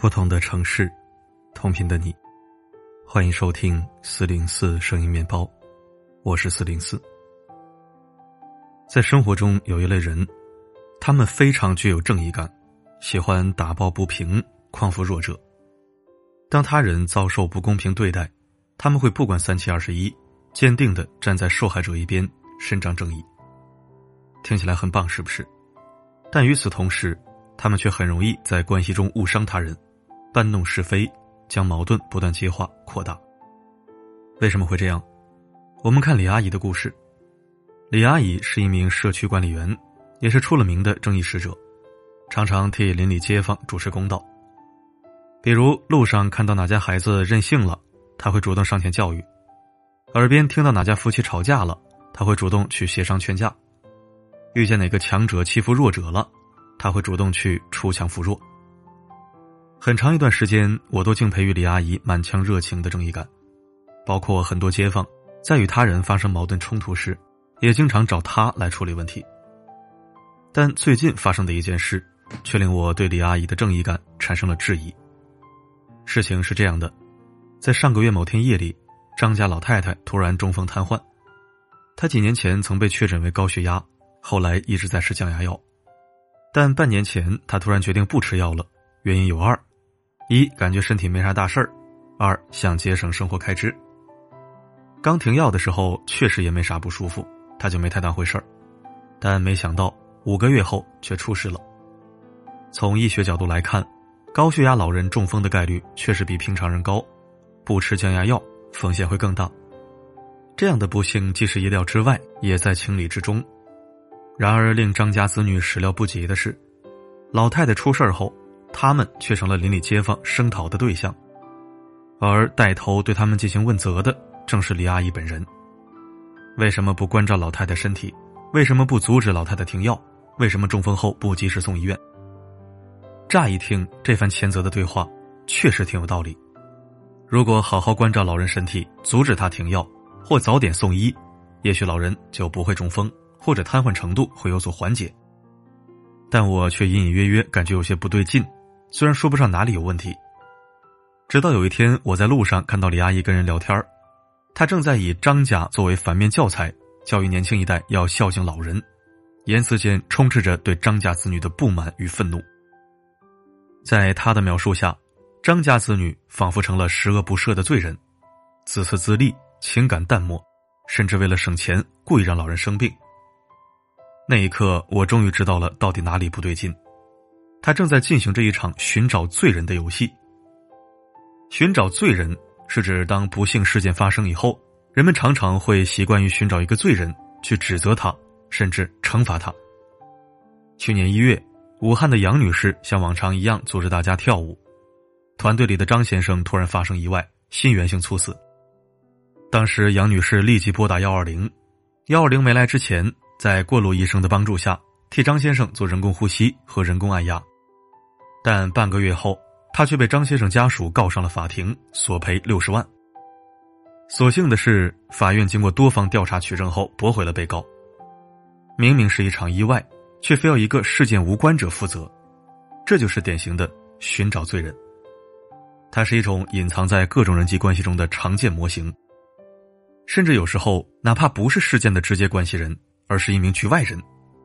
不同的城市，同频的你，欢迎收听四零四声音面包，我是四零四。在生活中有一类人，他们非常具有正义感，喜欢打抱不平，匡扶弱者。当他人遭受不公平对待，他们会不管三七二十一，坚定的站在受害者一边，伸张正义。听起来很棒，是不是？但与此同时，他们却很容易在关系中误伤他人。搬弄是非，将矛盾不断激化扩大。为什么会这样？我们看李阿姨的故事。李阿姨是一名社区管理员，也是出了名的正义使者，常常替邻里街坊主持公道。比如路上看到哪家孩子任性了，他会主动上前教育；耳边听到哪家夫妻吵架了，他会主动去协商劝架；遇见哪个强者欺负弱者了，他会主动去出强扶弱。很长一段时间，我都敬佩于李阿姨满腔热情的正义感，包括很多街坊在与他人发生矛盾冲突时，也经常找她来处理问题。但最近发生的一件事，却令我对李阿姨的正义感产生了质疑。事情是这样的，在上个月某天夜里，张家老太太突然中风瘫痪。她几年前曾被确诊为高血压，后来一直在吃降压药，但半年前她突然决定不吃药了，原因有二。一感觉身体没啥大事儿，二想节省生活开支。刚停药的时候确实也没啥不舒服，他就没太当回事儿，但没想到五个月后却出事了。从医学角度来看，高血压老人中风的概率确实比平常人高，不吃降压药风险会更大。这样的不幸既是意料之外，也在情理之中。然而令张家子女始料不及的是，老太太出事后。他们却成了邻里街坊声讨的对象，而带头对他们进行问责的正是李阿姨本人。为什么不关照老太太身体？为什么不阻止老太太停药？为什么中风后不及时送医院？乍一听，这番谴责的对话确实挺有道理。如果好好关照老人身体，阻止他停药，或早点送医，也许老人就不会中风，或者瘫痪程度会有所缓解。但我却隐隐约约感觉有些不对劲。虽然说不上哪里有问题，直到有一天我在路上看到李阿姨跟人聊天她正在以张家作为反面教材，教育年轻一代要孝敬老人，言辞间充斥着对张家子女的不满与愤怒。在她的描述下，张家子女仿佛成了十恶不赦的罪人，自私自利，情感淡漠，甚至为了省钱故意让老人生病。那一刻，我终于知道了到底哪里不对劲。他正在进行着一场寻找罪人的游戏。寻找罪人是指当不幸事件发生以后，人们常常会习惯于寻找一个罪人去指责他，甚至惩罚他。去年一月，武汉的杨女士像往常一样组织大家跳舞，团队里的张先生突然发生意外，心源性猝死。当时杨女士立即拨打幺二零，幺二零没来之前，在过路医生的帮助下，替张先生做人工呼吸和人工按压。但半个月后，他却被张先生家属告上了法庭，索赔六十万。所幸的是，法院经过多方调查取证后驳回了被告。明明是一场意外，却非要一个事件无关者负责，这就是典型的寻找罪人。它是一种隐藏在各种人际关系中的常见模型。甚至有时候，哪怕不是事件的直接关系人，而是一名局外人。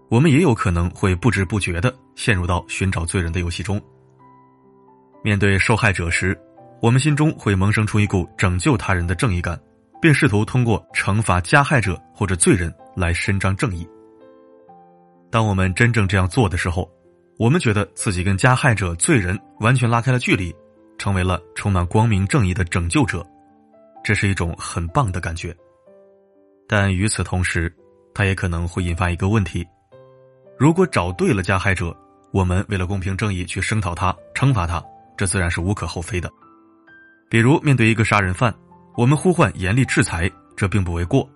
我们也有可能会不知不觉的陷入到寻找罪人的游戏中。面对受害者时，我们心中会萌生出一股拯救他人的正义感，并试图通过惩罚加害者或者罪人来伸张正义。当我们真正这样做的时候，我们觉得自己跟加害者、罪人完全拉开了距离，成为了充满光明正义的拯救者，这是一种很棒的感觉。但与此同时，它也可能会引发一个问题。如果找对了加害者，我们为了公平正义去声讨他、惩罚他，这自然是无可厚非的。比如面对一个杀人犯，我们呼唤严厉制裁，这并不为过。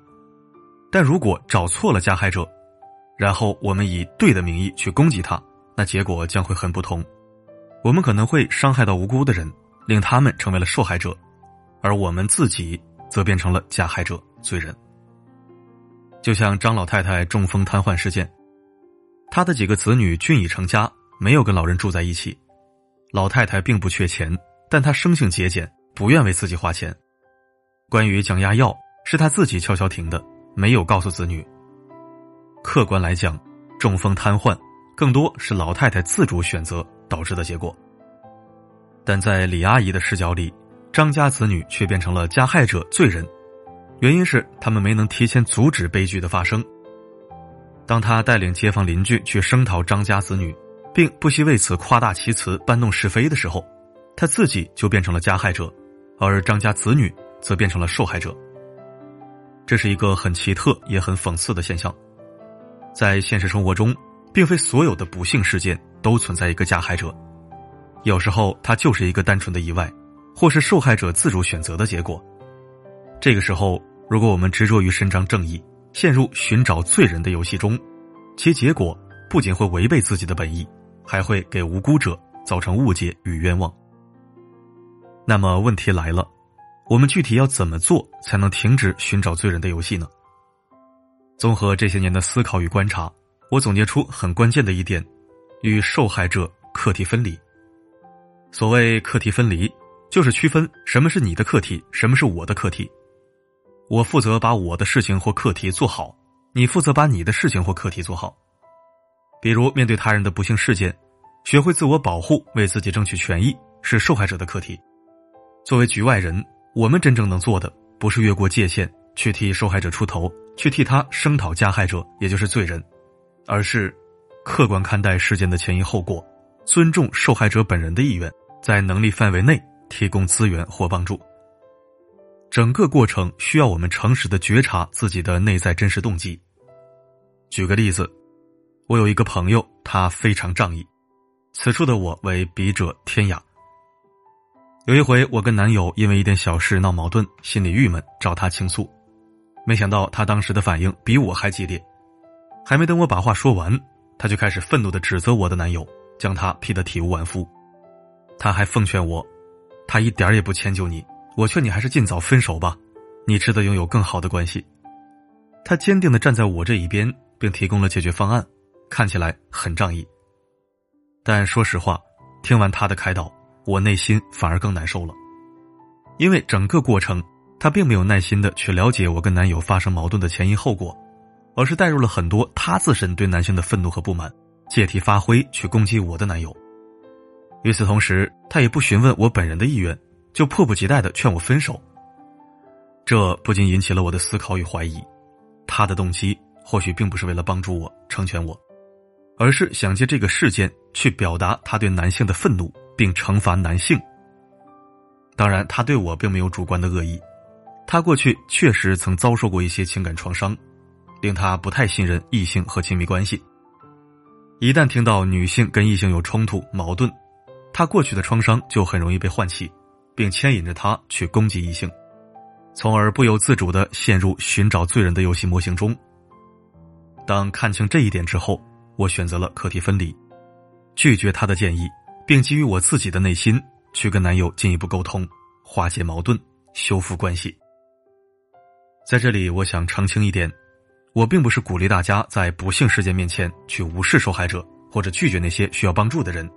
但如果找错了加害者，然后我们以对的名义去攻击他，那结果将会很不同。我们可能会伤害到无辜的人，令他们成为了受害者，而我们自己则变成了加害者、罪人。就像张老太太中风瘫痪事件。他的几个子女均已成家，没有跟老人住在一起，老太太并不缺钱，但她生性节俭，不愿为自己花钱。关于降压药，是她自己悄悄停的，没有告诉子女。客观来讲，中风瘫痪更多是老太太自主选择导致的结果。但在李阿姨的视角里，张家子女却变成了加害者、罪人，原因是他们没能提前阻止悲剧的发生。当他带领街坊邻居去声讨张家子女，并不惜为此夸大其词、搬弄是非的时候，他自己就变成了加害者，而张家子女则变成了受害者。这是一个很奇特也很讽刺的现象。在现实生活中，并非所有的不幸事件都存在一个加害者，有时候它就是一个单纯的意外，或是受害者自主选择的结果。这个时候，如果我们执着于伸张正义，陷入寻找罪人的游戏中，其结果不仅会违背自己的本意，还会给无辜者造成误解与冤枉。那么问题来了，我们具体要怎么做才能停止寻找罪人的游戏呢？综合这些年的思考与观察，我总结出很关键的一点：与受害者课题分离。所谓课题分离，就是区分什么是你的课题，什么是我的课题。我负责把我的事情或课题做好，你负责把你的事情或课题做好。比如，面对他人的不幸事件，学会自我保护，为自己争取权益，是受害者的课题。作为局外人，我们真正能做的，不是越过界限去替受害者出头，去替他声讨加害者，也就是罪人，而是客观看待事件的前因后果，尊重受害者本人的意愿，在能力范围内提供资源或帮助。整个过程需要我们诚实的觉察自己的内在真实动机。举个例子，我有一个朋友，他非常仗义，此处的我为笔者天涯。有一回，我跟男友因为一点小事闹矛盾，心里郁闷，找他倾诉，没想到他当时的反应比我还激烈，还没等我把话说完，他就开始愤怒的指责我的男友，将他批得体无完肤。他还奉劝我，他一点也不迁就你。我劝你还是尽早分手吧，你值得拥有更好的关系。他坚定的站在我这一边，并提供了解决方案，看起来很仗义。但说实话，听完他的开导，我内心反而更难受了，因为整个过程他并没有耐心的去了解我跟男友发生矛盾的前因后果，而是带入了很多他自身对男性的愤怒和不满，借题发挥去攻击我的男友。与此同时，他也不询问我本人的意愿。就迫不及待的劝我分手，这不禁引起了我的思考与怀疑。他的动机或许并不是为了帮助我成全我，而是想借这个事件去表达他对男性的愤怒，并惩罚男性。当然，他对我并没有主观的恶意，他过去确实曾遭受过一些情感创伤，令他不太信任异性和亲密关系。一旦听到女性跟异性有冲突矛盾，他过去的创伤就很容易被唤起。并牵引着他去攻击异性，从而不由自主的陷入寻找罪人的游戏模型中。当看清这一点之后，我选择了课题分离，拒绝他的建议，并基于我自己的内心去跟男友进一步沟通，化解矛盾，修复关系。在这里，我想澄清一点，我并不是鼓励大家在不幸事件面前去无视受害者或者拒绝那些需要帮助的人。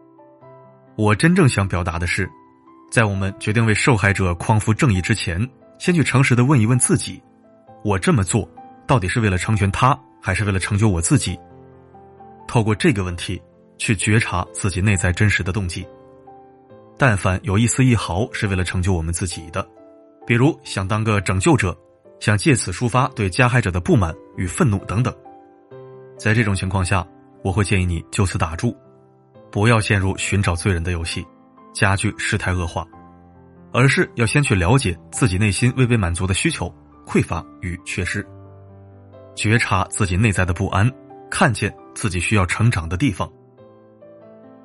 我真正想表达的是。在我们决定为受害者匡扶正义之前，先去诚实的问一问自己：我这么做到底是为了成全他，还是为了成就我自己？透过这个问题去觉察自己内在真实的动机。但凡有一丝一毫是为了成就我们自己的，比如想当个拯救者，想借此抒发对加害者的不满与愤怒等等，在这种情况下，我会建议你就此打住，不要陷入寻找罪人的游戏。加剧事态恶化，而是要先去了解自己内心未被满足的需求、匮乏与缺失，觉察自己内在的不安，看见自己需要成长的地方。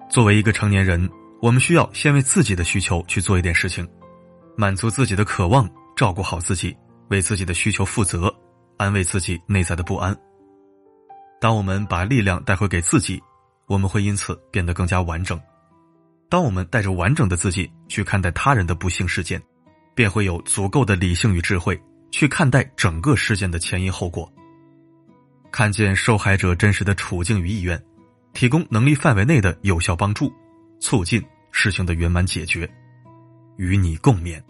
作为一个成年人，我们需要先为自己的需求去做一点事情，满足自己的渴望，照顾好自己，为自己的需求负责，安慰自己内在的不安。当我们把力量带回给自己，我们会因此变得更加完整。当我们带着完整的自己去看待他人的不幸事件，便会有足够的理性与智慧去看待整个事件的前因后果，看见受害者真实的处境与意愿，提供能力范围内的有效帮助，促进事情的圆满解决，与你共勉。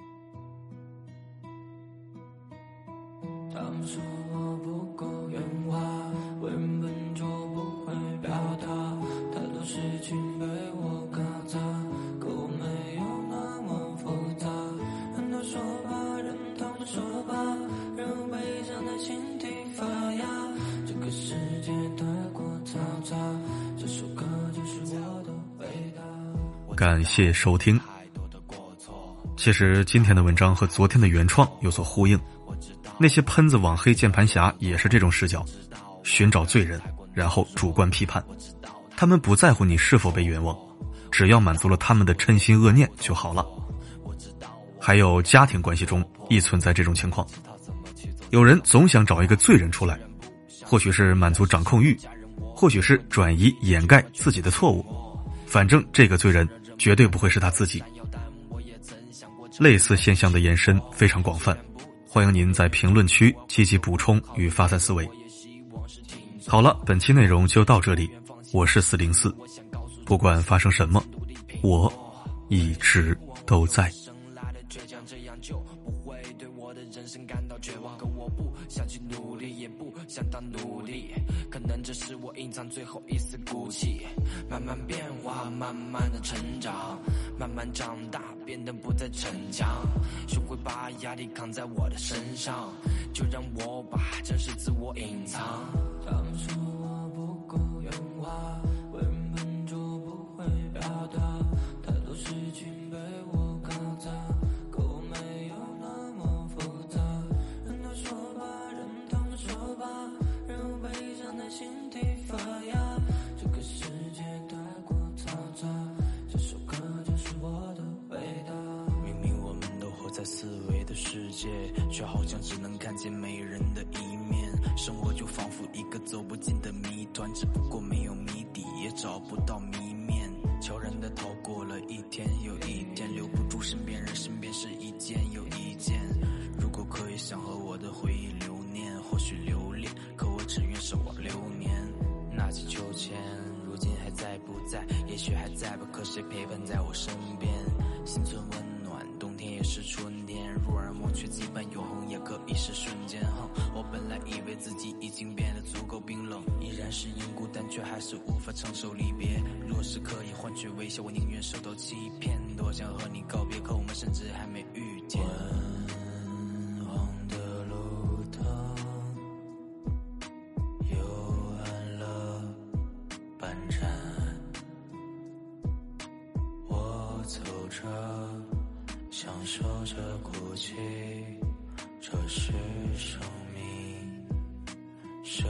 感谢收听。其实今天的文章和昨天的原创有所呼应，那些喷子网黑键盘侠也是这种视角，寻找罪人，然后主观批判。他们不在乎你是否被冤枉，只要满足了他们的嗔心恶念就好了。还有家庭关系中亦存在这种情况，有人总想找一个罪人出来，或许是满足掌控欲，或许是转移掩盖自己的错误，反正这个罪人。绝对不会是他自己。类似现象的延伸非常广泛，欢迎您在评论区积极补充与发散思维。好了，本期内容就到这里，我是四零四，不管发生什么，我一直都在。这是我隐藏最后一丝骨气，慢慢变化，慢慢的成长，慢慢长大，变得不再逞强，学会把压力扛在我的身上，就让我把真实自我隐藏。他们说我不够勇敢，刺猬的世界却好像只能看见美人的一面，生活就仿佛一个走不尽的谜团，只不过没有谜底，也找不到谜面。悄然的逃过了一天又一天，留不住身边人，身边是一件又一件。如果可以想和我的回忆留念，或许留恋，可我只愿守望流年。那些秋千，如今还在不在？也许还在吧，可谁陪伴在我身边？心存温暖，天也是春天。若然忘却羁绊永恒，也可以是瞬间。哼，我本来以为自己已经变得足够冰冷，依然是因孤但，却还是无法承受离别。若是可以换取微笑，我宁愿受到欺骗。多想和你告别，可我们甚至还没遇见。受着孤寂，这是生命。生